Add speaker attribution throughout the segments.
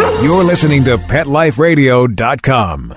Speaker 1: You're listening to PetLifeRadio.com.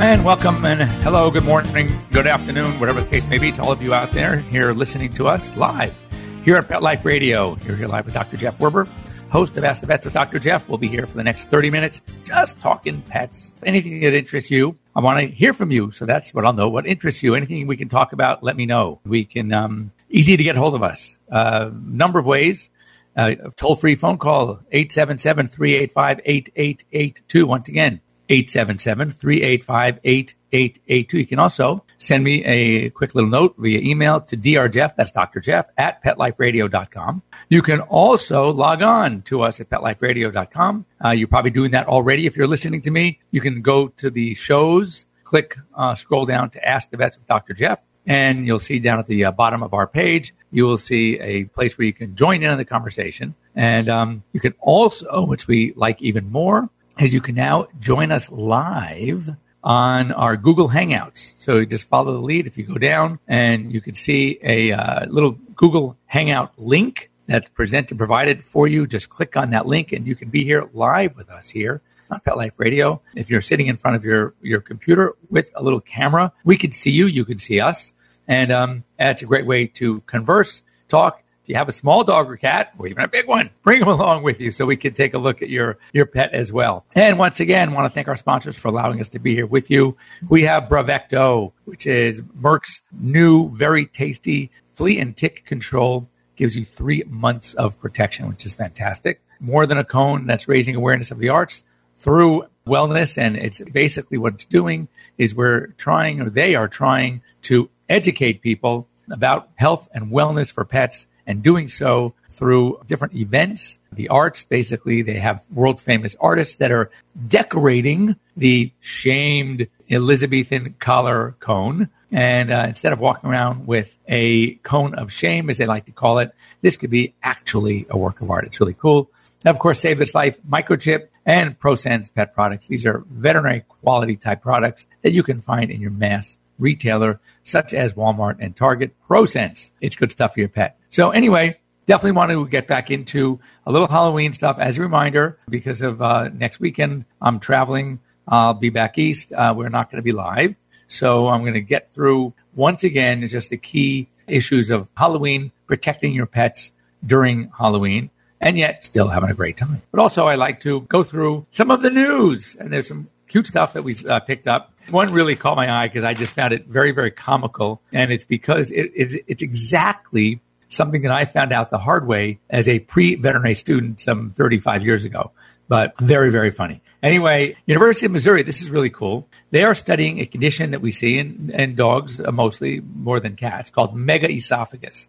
Speaker 2: And welcome and hello, good morning, good afternoon, whatever the case may be to all of you out there here listening to us live here at Pet Life Radio. You're here live with Dr. Jeff Werber, host of Ask the Vets with Dr. Jeff. We'll be here for the next 30 minutes just talking pets. Anything that interests you, I want to hear from you. So that's what I'll know. What interests you? Anything we can talk about, let me know. We can, um, easy to get hold of us. Uh, number of ways. Uh, toll free phone call 877 385 8882. Once again, 877-385-8882. You can also send me a quick little note via email to drjeff, that's Dr. Jeff, at petliferadio.com. You can also log on to us at petliferadio.com. Uh, you're probably doing that already. If you're listening to me, you can go to the shows, click, uh, scroll down to Ask the Vets with Dr. Jeff, and you'll see down at the uh, bottom of our page, you will see a place where you can join in on the conversation. And um, you can also, which we like even more, is you can now join us live on our Google Hangouts. So just follow the lead. If you go down and you can see a uh, little Google Hangout link that's presented, provided for you, just click on that link and you can be here live with us here on Pet Life Radio. If you're sitting in front of your, your computer with a little camera, we can see you, you can see us. And um, that's a great way to converse, talk, if you have a small dog or cat, or even a big one, bring them along with you so we can take a look at your, your pet as well. And once again, want to thank our sponsors for allowing us to be here with you. We have Bravecto, which is Merck's new, very tasty flea and tick control. Gives you three months of protection, which is fantastic. More than a cone that's raising awareness of the arts through wellness. And it's basically what it's doing is we're trying, or they are trying to educate people about health and wellness for pets and doing so through different events, the arts. Basically, they have world famous artists that are decorating the shamed Elizabethan collar cone. And uh, instead of walking around with a cone of shame, as they like to call it, this could be actually a work of art. It's really cool. And of course, Save This Life, Microchip, and ProSense pet products. These are veterinary quality type products that you can find in your mass retailer, such as Walmart and Target. ProSense, it's good stuff for your pet. So anyway, definitely want to get back into a little Halloween stuff as a reminder because of uh, next weekend. I'm traveling. I'll be back east. Uh, we're not going to be live. So I'm going to get through once again just the key issues of Halloween, protecting your pets during Halloween, and yet still having a great time. But also, I like to go through some of the news, and there's some cute stuff that we uh, picked up. One really caught my eye because I just found it very, very comical, and it's because it, it's, it's exactly something that I found out the hard way as a pre veterinary student some 35 years ago, but very, very funny. Anyway, University of Missouri, this is really cool. They are studying a condition that we see in, in dogs, uh, mostly more than cats, called megaesophagus.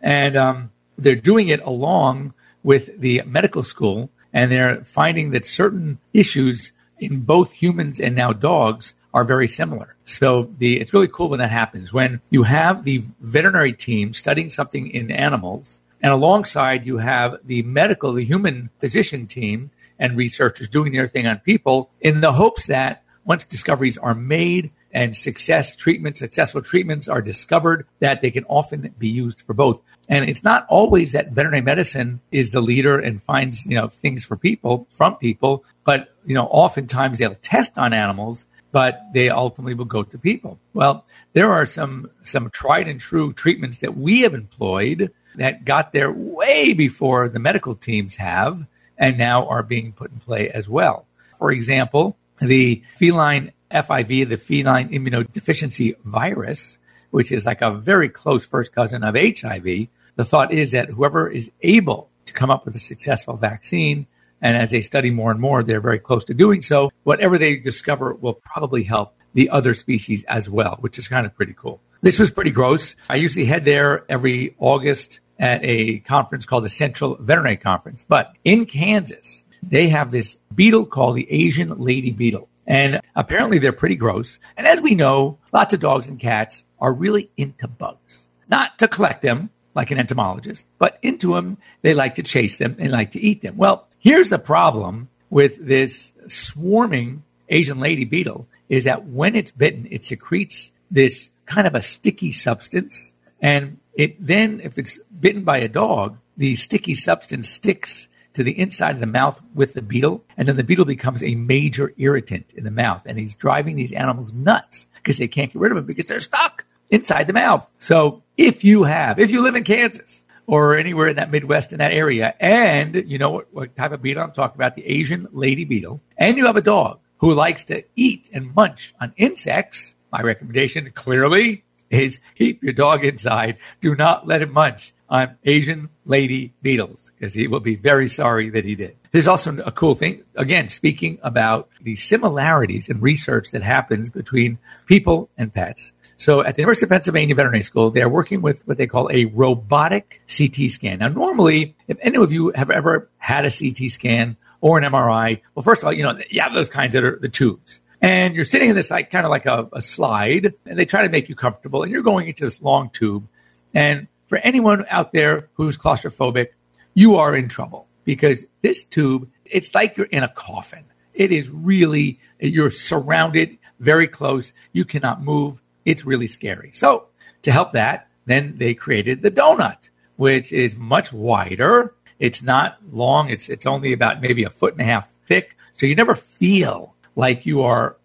Speaker 2: And um, they're doing it along with the medical school, and they're finding that certain issues in both humans and now dogs are very similar. So the, it's really cool when that happens. When you have the veterinary team studying something in animals, and alongside you have the medical, the human physician team and researchers doing their thing on people in the hopes that once discoveries are made and success treatments, successful treatments are discovered, that they can often be used for both. And it's not always that veterinary medicine is the leader and finds, you know, things for people from people, but, you know, oftentimes they'll test on animals but they ultimately will go to people. Well, there are some some tried and true treatments that we have employed that got there way before the medical teams have and now are being put in play as well. For example, the feline FIV, the feline immunodeficiency virus, which is like a very close first cousin of HIV, the thought is that whoever is able to come up with a successful vaccine and as they study more and more, they're very close to doing so. Whatever they discover will probably help the other species as well, which is kind of pretty cool. This was pretty gross. I usually head there every August at a conference called the Central Veterinary Conference. But in Kansas, they have this beetle called the Asian lady beetle. And apparently they're pretty gross. And as we know, lots of dogs and cats are really into bugs. Not to collect them, like an entomologist, but into them, they like to chase them and like to eat them. Well, here's the problem with this swarming Asian lady beetle is that when it's bitten, it secretes this kind of a sticky substance. And it then, if it's bitten by a dog, the sticky substance sticks to the inside of the mouth with the beetle, and then the beetle becomes a major irritant in the mouth, and he's driving these animals nuts because they can't get rid of him because they're stuck inside the mouth. So if you have, if you live in Kansas or anywhere in that Midwest in that area, and you know what, what type of beetle I'm talking about, the Asian lady beetle, and you have a dog who likes to eat and munch on insects, my recommendation clearly is keep your dog inside. Do not let him munch on Asian lady beetles because he will be very sorry that he did. There's also a cool thing, again, speaking about the similarities in research that happens between people and pets. So at the University of Pennsylvania Veterinary School, they're working with what they call a robotic CT scan. Now, normally, if any of you have ever had a CT scan or an MRI, well, first of all, you know, you have those kinds that are the tubes. And you're sitting in this like kind of like a, a slide, and they try to make you comfortable, and you're going into this long tube. And for anyone out there who's claustrophobic, you are in trouble because this tube, it's like you're in a coffin. It is really, you're surrounded very close. You cannot move. It's really scary. So, to help that, then they created the donut, which is much wider. It's not long. It's it's only about maybe a foot and a half thick. So you never feel like you are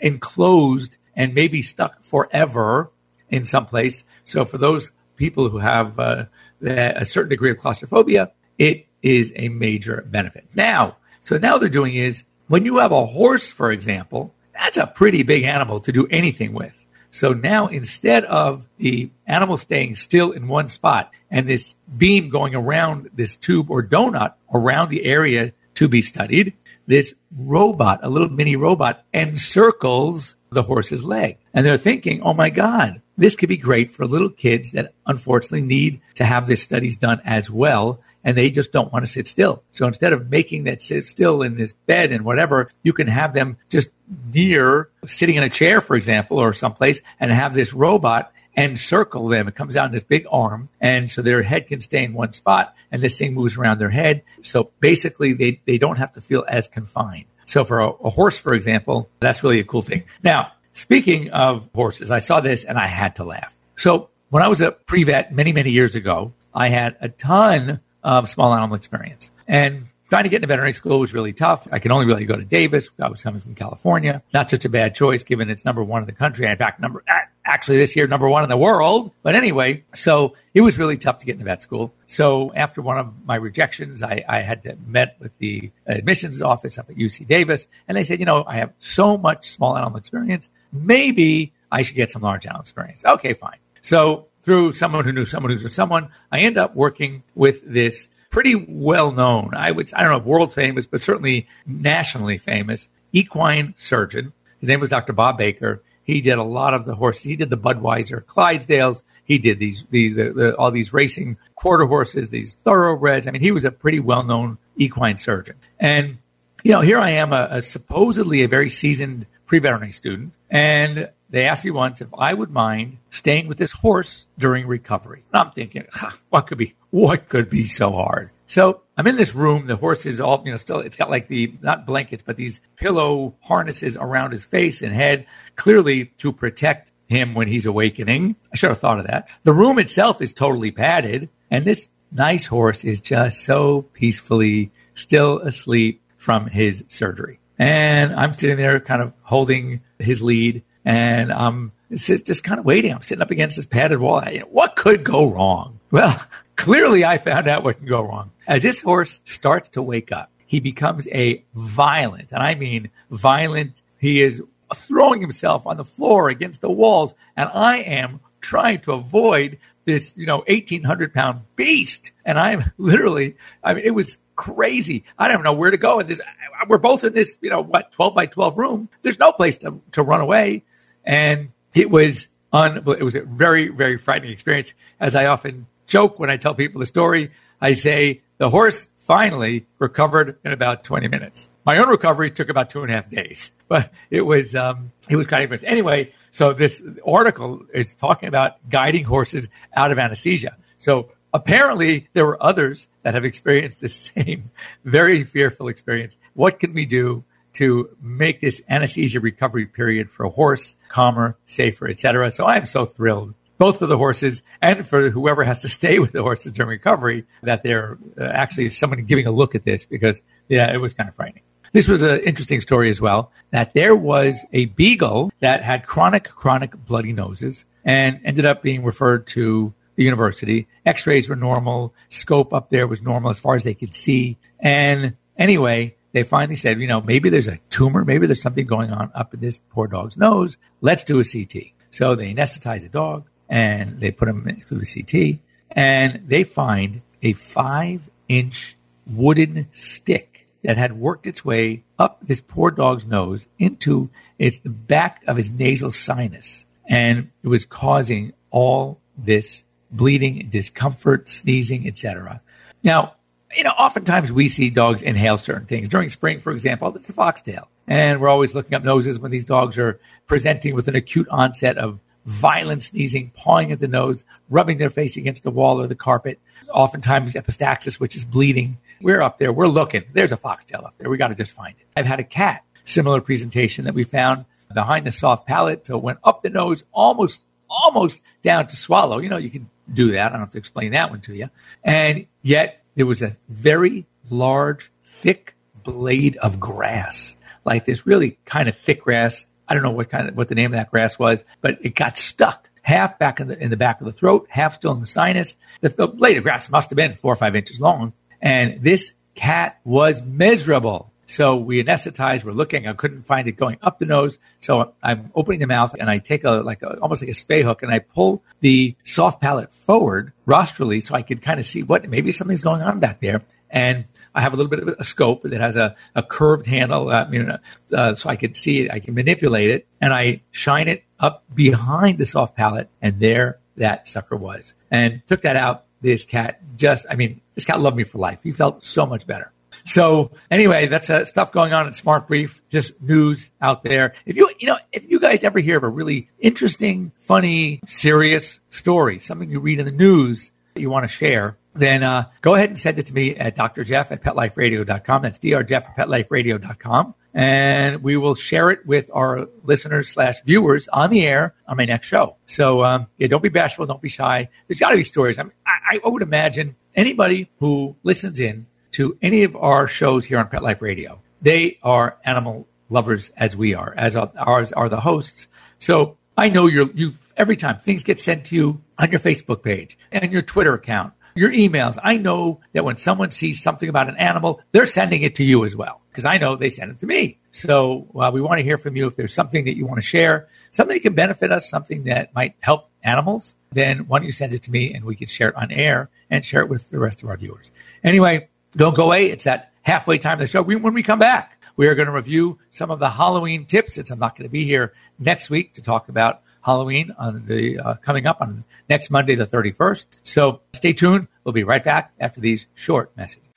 Speaker 2: enclosed and maybe stuck forever in some place. So for those people who have uh, a certain degree of claustrophobia, it is a major benefit. Now, so now they're doing is when you have a horse, for example, that's a pretty big animal to do anything with. So now instead of the animal staying still in one spot and this beam going around this tube or donut around the area to be studied, this robot, a little mini robot, encircles the horse's leg. And they're thinking, oh my God, this could be great for little kids that unfortunately need to have these studies done as well and they just don't want to sit still. So instead of making that sit still in this bed and whatever, you can have them just near sitting in a chair, for example, or someplace and have this robot encircle them. It comes out in this big arm, and so their head can stay in one spot, and this thing moves around their head. So basically, they, they don't have to feel as confined. So for a, a horse, for example, that's really a cool thing. Now, speaking of horses, I saw this and I had to laugh. So when I was a pre-vet many, many years ago, I had a ton of small animal experience. And trying to get into veterinary school was really tough. I could only really go to Davis. I was coming from California. Not such a bad choice given it's number one in the country. In fact, number actually this year number one in the world. But anyway, so it was really tough to get into vet school. So after one of my rejections, I, I had to met with the admissions office up at UC Davis, and they said, you know, I have so much small animal experience. Maybe I should get some large animal experience. Okay, fine. So through someone who knew someone who knew someone, I end up working with this pretty well known, I would, I don't know if world famous, but certainly nationally famous equine surgeon. His name was Dr. Bob Baker. He did a lot of the horses. He did the Budweiser Clydesdales. He did these, these, the, the, all these racing quarter horses, these thoroughbreds. I mean, he was a pretty well known equine surgeon. And, you know, here I am, a, a supposedly a very seasoned pre veterinary student. And they asked me once if I would mind staying with this horse during recovery. And I'm thinking, what could be what could be so hard? So I'm in this room. The horse is all, you know, still, it's got like the, not blankets, but these pillow harnesses around his face and head, clearly to protect him when he's awakening. I should have thought of that. The room itself is totally padded, and this nice horse is just so peacefully still asleep from his surgery. And I'm sitting there kind of holding his lead and I'm just, just kind of waiting. I'm sitting up against this padded wall. You know, what could go wrong? Well, clearly I found out what can go wrong. As this horse starts to wake up, he becomes a violent, and I mean violent. He is throwing himself on the floor against the walls, and I am trying to avoid this, you know, 1800 pound beast. And I'm literally, I mean, it was crazy. I don't know where to go. And this, we're both in this, you know, what, 12 by 12 room. There's no place to, to run away. And it was it was a very, very frightening experience. As I often joke when I tell people the story, I say the horse finally recovered in about 20 minutes. My own recovery took about two and a half days, but it was, um, it was kind of, intense. anyway, so this article is talking about guiding horses out of anesthesia. So apparently there were others that have experienced the same very fearful experience. What can we do to make this anesthesia recovery period for a horse calmer, safer, etc.? So I'm so thrilled both for the horses and for whoever has to stay with the horses during recovery that they're uh, actually someone giving a look at this because yeah, it was kind of frightening. This was an interesting story as well that there was a beagle that had chronic, chronic bloody noses and ended up being referred to the university. X rays were normal. Scope up there was normal as far as they could see. And anyway, they finally said, you know, maybe there's a tumor. Maybe there's something going on up in this poor dog's nose. Let's do a CT. So they anesthetize the dog and they put him through the CT and they find a five inch wooden stick that had worked its way up this poor dog's nose into its the back of his nasal sinus, and it was causing all this bleeding, discomfort, sneezing, etc. Now, you know, oftentimes we see dogs inhale certain things. During spring, for example, the foxtail. And we're always looking up noses when these dogs are presenting with an acute onset of violent sneezing, pawing at the nose, rubbing their face against the wall or the carpet. Oftentimes epistaxis, which is bleeding. We're up there. We're looking. There's a foxtail up there. We got to just find it. I've had a cat, similar presentation that we found behind the soft palate. So it went up the nose, almost, almost down to swallow. You know, you can do that. I don't have to explain that one to you. And yet there was a very large, thick blade of grass, like this really kind of thick grass I don't know what kind of what the name of that grass was, but it got stuck half back in the in the back of the throat, half still in the sinus. The, the blade of grass must have been four or five inches long, and this cat was miserable. So we anesthetized. We're looking. I couldn't find it going up the nose. So I'm opening the mouth and I take a like a, almost like a spay hook and I pull the soft palate forward rostrally so I could kind of see what maybe something's going on back there. And I have a little bit of a scope that has a, a curved handle, uh, you know, uh, so I can see it, I can manipulate it, and I shine it up behind the soft palate, and there that sucker was. And took that out. This cat just, I mean, this cat loved me for life. He felt so much better. So anyway, that's uh, stuff going on at Smart Brief. Just news out there. If you you know if you guys ever hear of a really interesting, funny, serious story, something you read in the news that you want to share, then uh, go ahead and send it to me at Dr. Jeff at PetLifeRadio.com. That's Dr. Jeff at PetLifeRadio.com. And we will share it with our listeners slash viewers on the air on my next show. So, um, yeah, don't be bashful. Don't be shy. There's got to be stories. I, mean, I, I would imagine anybody who listens in to any of our shows here on Pet Life Radio, they are animal lovers as we are, as ours are the hosts. So I know you're, you every time things get sent to you on your Facebook page and your Twitter account your emails. I know that when someone sees something about an animal, they're sending it to you as well, because I know they send it to me. So uh, we want to hear from you. If there's something that you want to share, something that can benefit us, something that might help animals, then why don't you send it to me and we can share it on air and share it with the rest of our viewers. Anyway, don't go away. It's that halfway time of the show. We, when we come back, we are going to review some of the Halloween tips since I'm not going to be here next week to talk about Halloween on the uh, coming up on next Monday, the 31st. So stay tuned. We'll be right back after these short messages.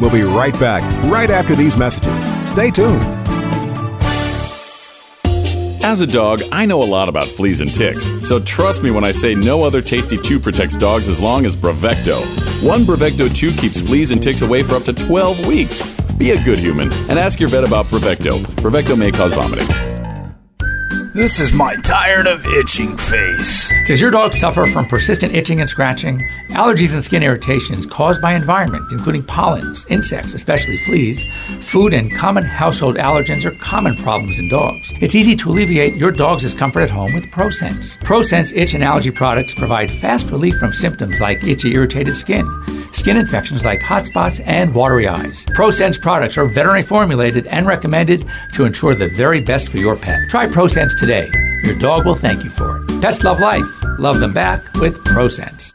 Speaker 1: We'll be right back right after these messages. Stay tuned.
Speaker 3: As a dog, I know a lot about fleas and ticks, so trust me when I say no other tasty chew protects dogs as long as Bravecto. One Bravecto chew keeps fleas and ticks away for up to 12 weeks. Be a good human and ask your vet about Bravecto. Bravecto may cause vomiting.
Speaker 4: This is my tired of itching face.
Speaker 2: Does your dog suffer from persistent itching and scratching? Allergies and skin irritations caused by environment, including pollens, insects, especially fleas, food, and common household allergens are common problems in dogs. It's easy to alleviate your dog's discomfort at home with ProSense. ProSense itch and allergy products provide fast relief from symptoms like itchy, irritated skin skin infections like hot spots and watery eyes. ProSense products are veterinary formulated and recommended to ensure the very best for your pet. Try ProSense today. Your dog will thank you for it. Pets love life. Love them back with ProSense.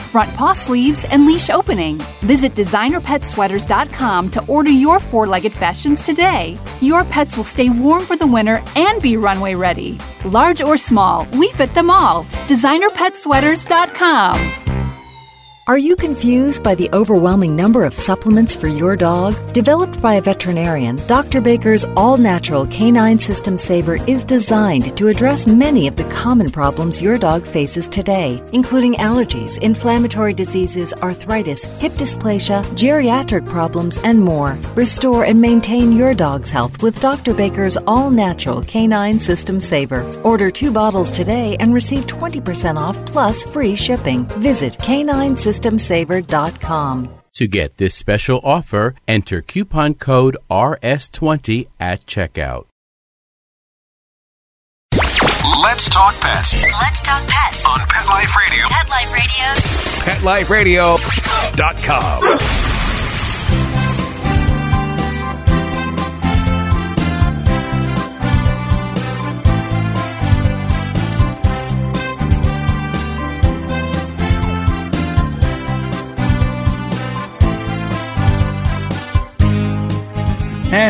Speaker 5: front paw sleeves, and leash opening. Visit designerpetsweaters.com to order your four legged fashions today. Your pets will stay warm for the winter and be runway ready. Large or small, we fit them all. DesignerPetSweaters.com.
Speaker 6: Are you confused by the overwhelming number of supplements for your dog? Developed by a veterinarian, Dr. Baker's all natural canine system saver is designed to address many of the common problems your dog faces today, including allergies, inflammatory diseases, arthritis, hip dysplasia, geriatric problems, and more. Restore and maintain your dog's health with Dr. Baker's all natural canine system saver. Order two bottles today and receive 20% off plus free shipping. Visit canine systemsaver.com.
Speaker 7: To get this special offer, enter coupon code RS20 at checkout.
Speaker 1: Let's talk pets
Speaker 8: Let's talk pets
Speaker 1: on Pet Life Radio.
Speaker 8: Pet Life Radio.
Speaker 1: PetLifeRadio.com.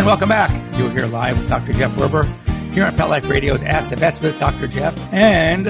Speaker 2: And welcome back. You're here live with Dr. Jeff Werber here on Pet Life Radio's Ask the Vets with Dr. Jeff. And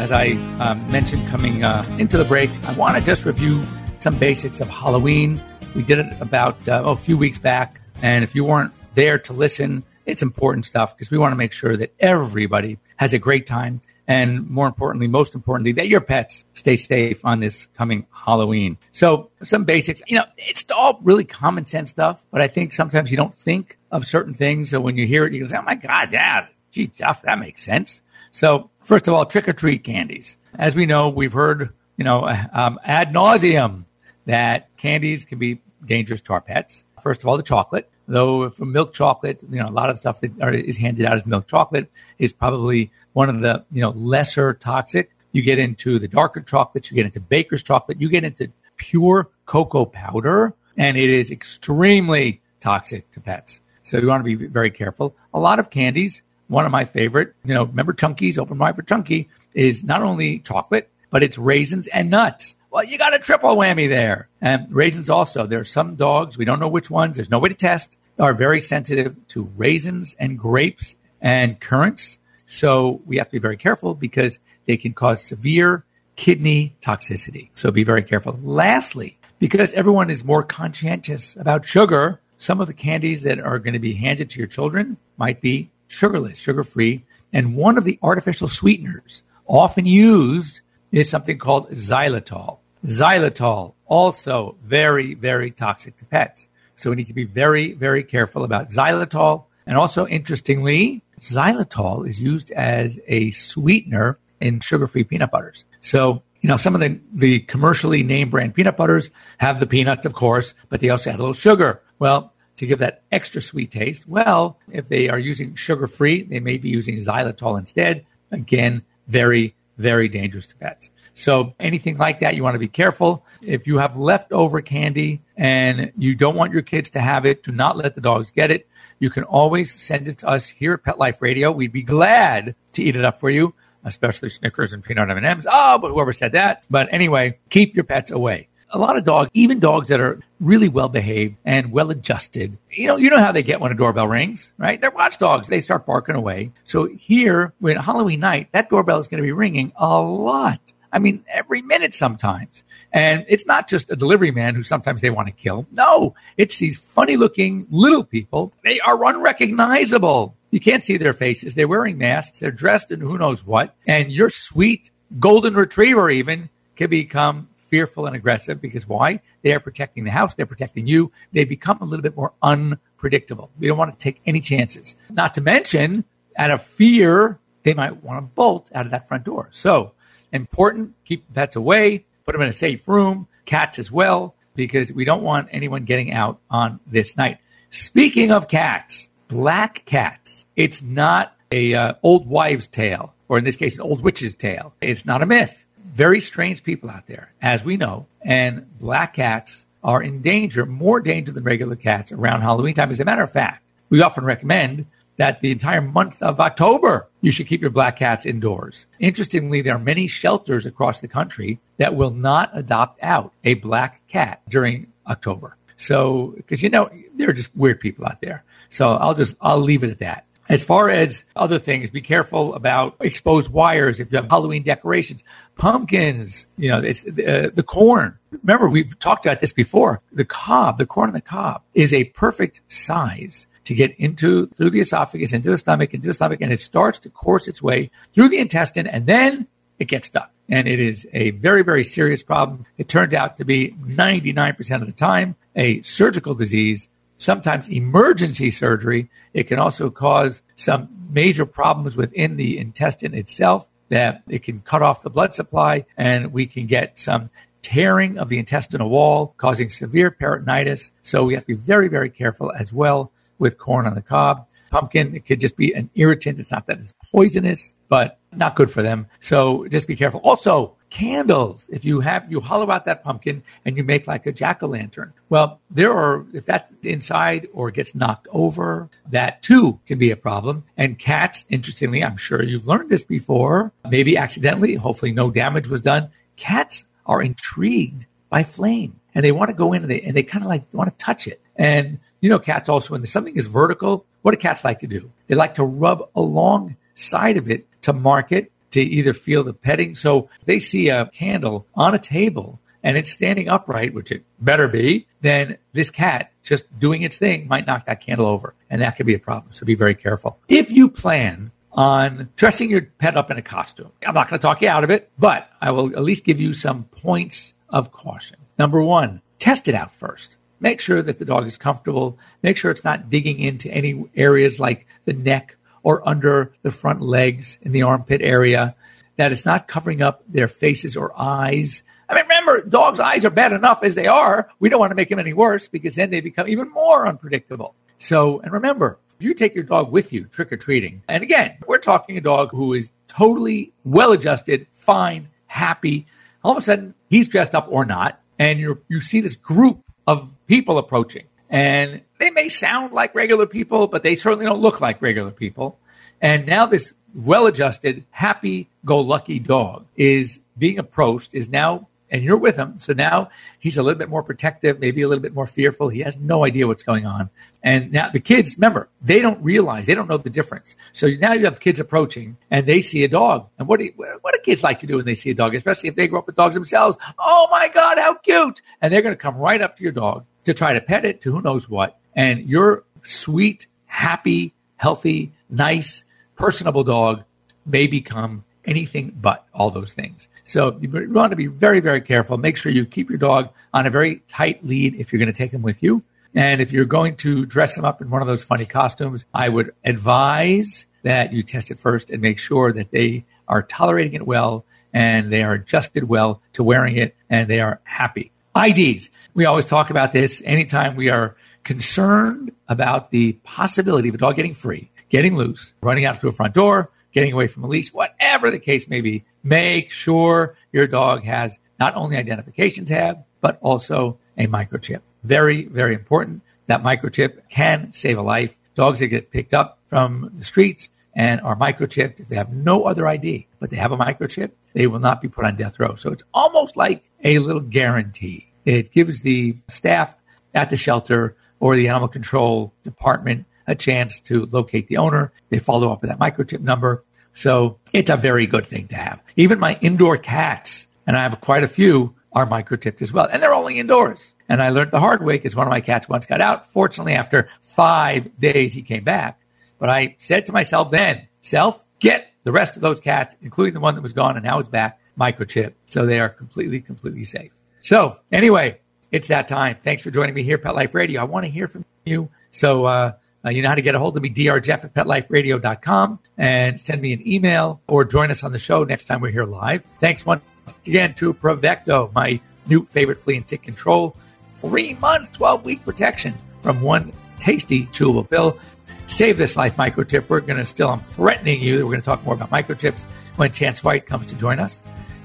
Speaker 2: as I um, mentioned coming uh, into the break, I want to just review some basics of Halloween. We did it about uh, oh, a few weeks back. And if you weren't there to listen, it's important stuff because we want to make sure that everybody has a great time. And more importantly, most importantly, that your pets stay safe on this coming Halloween. So, some basics, you know, it's all really common sense stuff, but I think sometimes you don't think of certain things. So, when you hear it, you go, oh my God, yeah, gee, Jeff, that makes sense. So, first of all, trick or treat candies. As we know, we've heard, you know, um, ad nauseum that candies can be dangerous to our pets. First of all, the chocolate. Though for milk chocolate, you know, a lot of stuff that are, is handed out as milk chocolate is probably one of the, you know, lesser toxic. You get into the darker chocolates, you get into baker's chocolate, you get into pure cocoa powder, and it is extremely toxic to pets. So you want to be very careful. A lot of candies, one of my favorite, you know, remember Chunkies, open wide for Chunky, is not only chocolate, but it's raisins and nuts. Well, you got a triple whammy there. And raisins also. There are some dogs, we don't know which ones, there's no way to test, are very sensitive to raisins and grapes and currants. So we have to be very careful because they can cause severe kidney toxicity. So be very careful. Lastly, because everyone is more conscientious about sugar, some of the candies that are going to be handed to your children might be sugarless, sugar free. And one of the artificial sweeteners often used is something called xylitol. Xylitol, also very, very toxic to pets. So we need to be very, very careful about xylitol. And also, interestingly, xylitol is used as a sweetener in sugar free peanut butters. So, you know, some of the, the commercially named brand peanut butters have the peanuts, of course, but they also add a little sugar. Well, to give that extra sweet taste, well, if they are using sugar free, they may be using xylitol instead. Again, very, very dangerous to pets. So anything like that, you want to be careful. If you have leftover candy and you don't want your kids to have it, do not let the dogs get it. You can always send it to us here at Pet Life Radio. We'd be glad to eat it up for you, especially Snickers and peanut M&Ms. Oh, ah, but whoever said that. But anyway, keep your pets away. A lot of dogs, even dogs that are really well behaved and well adjusted, you know, you know how they get when a doorbell rings, right? They're watchdogs. They start barking away. So here, when Halloween night, that doorbell is going to be ringing a lot. I mean, every minute sometimes. And it's not just a delivery man who sometimes they want to kill. No, it's these funny looking little people. They are unrecognizable. You can't see their faces. They're wearing masks. They're dressed in who knows what. And your sweet golden retriever even can become fearful and aggressive because why? They are protecting the house. They're protecting you. They become a little bit more unpredictable. We don't want to take any chances. Not to mention, out of fear, they might want to bolt out of that front door. So important. Keep the pets away. Put them in a safe room. Cats as well, because we don't want anyone getting out on this night. Speaking of cats, black cats. It's not a uh, old wives' tale, or in this case, an old witch's tale. It's not a myth. Very strange people out there, as we know, and black cats are in danger, more danger than regular cats around Halloween time. As a matter of fact, we often recommend that the entire month of October, you should keep your black cats indoors. Interestingly, there are many shelters across the country that will not adopt out a black cat during October. So, because you know, there are just weird people out there. So I'll just, I'll leave it at that. As far as other things, be careful about exposed wires. If you have Halloween decorations, pumpkins, you know, it's uh, the corn. Remember, we've talked about this before. The cob, the corn on the cob is a perfect size to get into through the esophagus, into the stomach, into the stomach, and it starts to course its way through the intestine and then it gets stuck. And it is a very, very serious problem. It turns out to be 99% of the time a surgical disease, sometimes emergency surgery. It can also cause some major problems within the intestine itself that it can cut off the blood supply and we can get some tearing of the intestinal wall, causing severe peritonitis. So we have to be very, very careful as well with corn on the cob. Pumpkin, it could just be an irritant. It's not that it's poisonous, but not good for them. So just be careful. Also, candles. If you have, you hollow out that pumpkin and you make like a jack o' lantern. Well, there are, if that inside or gets knocked over, that too can be a problem. And cats, interestingly, I'm sure you've learned this before, maybe accidentally, hopefully no damage was done. Cats are intrigued by flame and they want to go in and they, and they kind of like want to touch it. And you know, cats also, when something is vertical, what do cats like to do? They like to rub alongside of it to mark it, to either feel the petting. So if they see a candle on a table and it's standing upright, which it better be, then this cat just doing its thing might knock that candle over. And that could be a problem. So be very careful. If you plan on dressing your pet up in a costume, I'm not going to talk you out of it, but I will at least give you some points of caution. Number one, test it out first. Make sure that the dog is comfortable. Make sure it's not digging into any areas like the neck or under the front legs in the armpit area, that it's not covering up their faces or eyes. I mean, remember, dogs' eyes are bad enough as they are. We don't want to make them any worse because then they become even more unpredictable. So, and remember, you take your dog with you trick or treating, and again, we're talking a dog who is totally well adjusted, fine, happy. All of a sudden, he's dressed up or not, and you you see this group of people approaching. And they may sound like regular people, but they certainly don't look like regular people. And now this well adjusted, happy go lucky dog is being approached, is now, and you're with him. So now he's a little bit more protective, maybe a little bit more fearful. He has no idea what's going on. And now the kids, remember, they don't realize, they don't know the difference. So now you have kids approaching and they see a dog. And what do, you, what do kids like to do when they see a dog, especially if they grow up with dogs themselves? Oh my God, how cute. And they're going to come right up to your dog to try to pet it to who knows what. And your sweet, happy, healthy, nice, personable dog may become anything but all those things. So you want to be very, very careful. Make sure you keep your dog on a very tight lead if you're going to take him with you. And if you're going to dress him up in one of those funny costumes, I would advise that you test it first and make sure that they are tolerating it well and they are adjusted well to wearing it and they are happy. IDs. We always talk about this anytime we are concerned about the possibility of a dog getting free, getting loose, running out through a front door, getting away from a leash, whatever the case may be. Make sure your dog has not only identification tab, but also a microchip. Very, very important. That microchip can save a life. Dogs that get picked up from the streets and are microchipped, if they have no other ID, but they have a microchip, they will not be put on death row. So it's almost like a little guarantee. It gives the staff at the shelter or the animal control department a chance to locate the owner. They follow up with that microchip number. So it's a very good thing to have. Even my indoor cats, and I have quite a few, are microchipped as well. And they're only indoors. And I learned the hard way because one of my cats once got out. Fortunately, after five days, he came back. But I said to myself then, self, get the rest of those cats, including the one that was gone and now it's back, microchip. So they are completely, completely safe. So anyway, it's that time. Thanks for joining me here, Pet Life Radio. I want to hear from you. So, uh, uh, you know how to get a hold of me, drjeff at petliferadio.com and send me an email or join us on the show next time we're here live. Thanks once again to Bravecto, my new favorite flea and tick control. Three month, 12 week protection from one tasty chewable pill. Save this life microchip. We're going to still, I'm threatening you that we're going to talk more about microchips when Chance White comes to join us.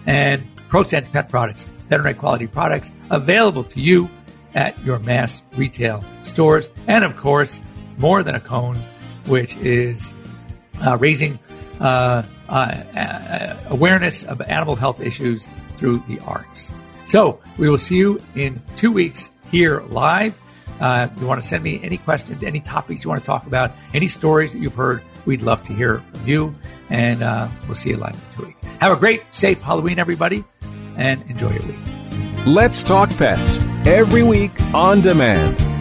Speaker 2: And ProSense Pet Products, veterinary quality products available to you at your mass retail stores. And of course, more than a cone, which is uh, raising uh, uh, uh, awareness of animal health issues through the arts. So we will see you in two weeks here live. Uh, you want to send me any questions, any topics you want to talk about, any stories that you've heard, we'd love to hear from you. And uh, we'll see you live in two weeks. Have a great, safe Halloween, everybody, and enjoy your week.
Speaker 1: Let's Talk Pets every week on demand,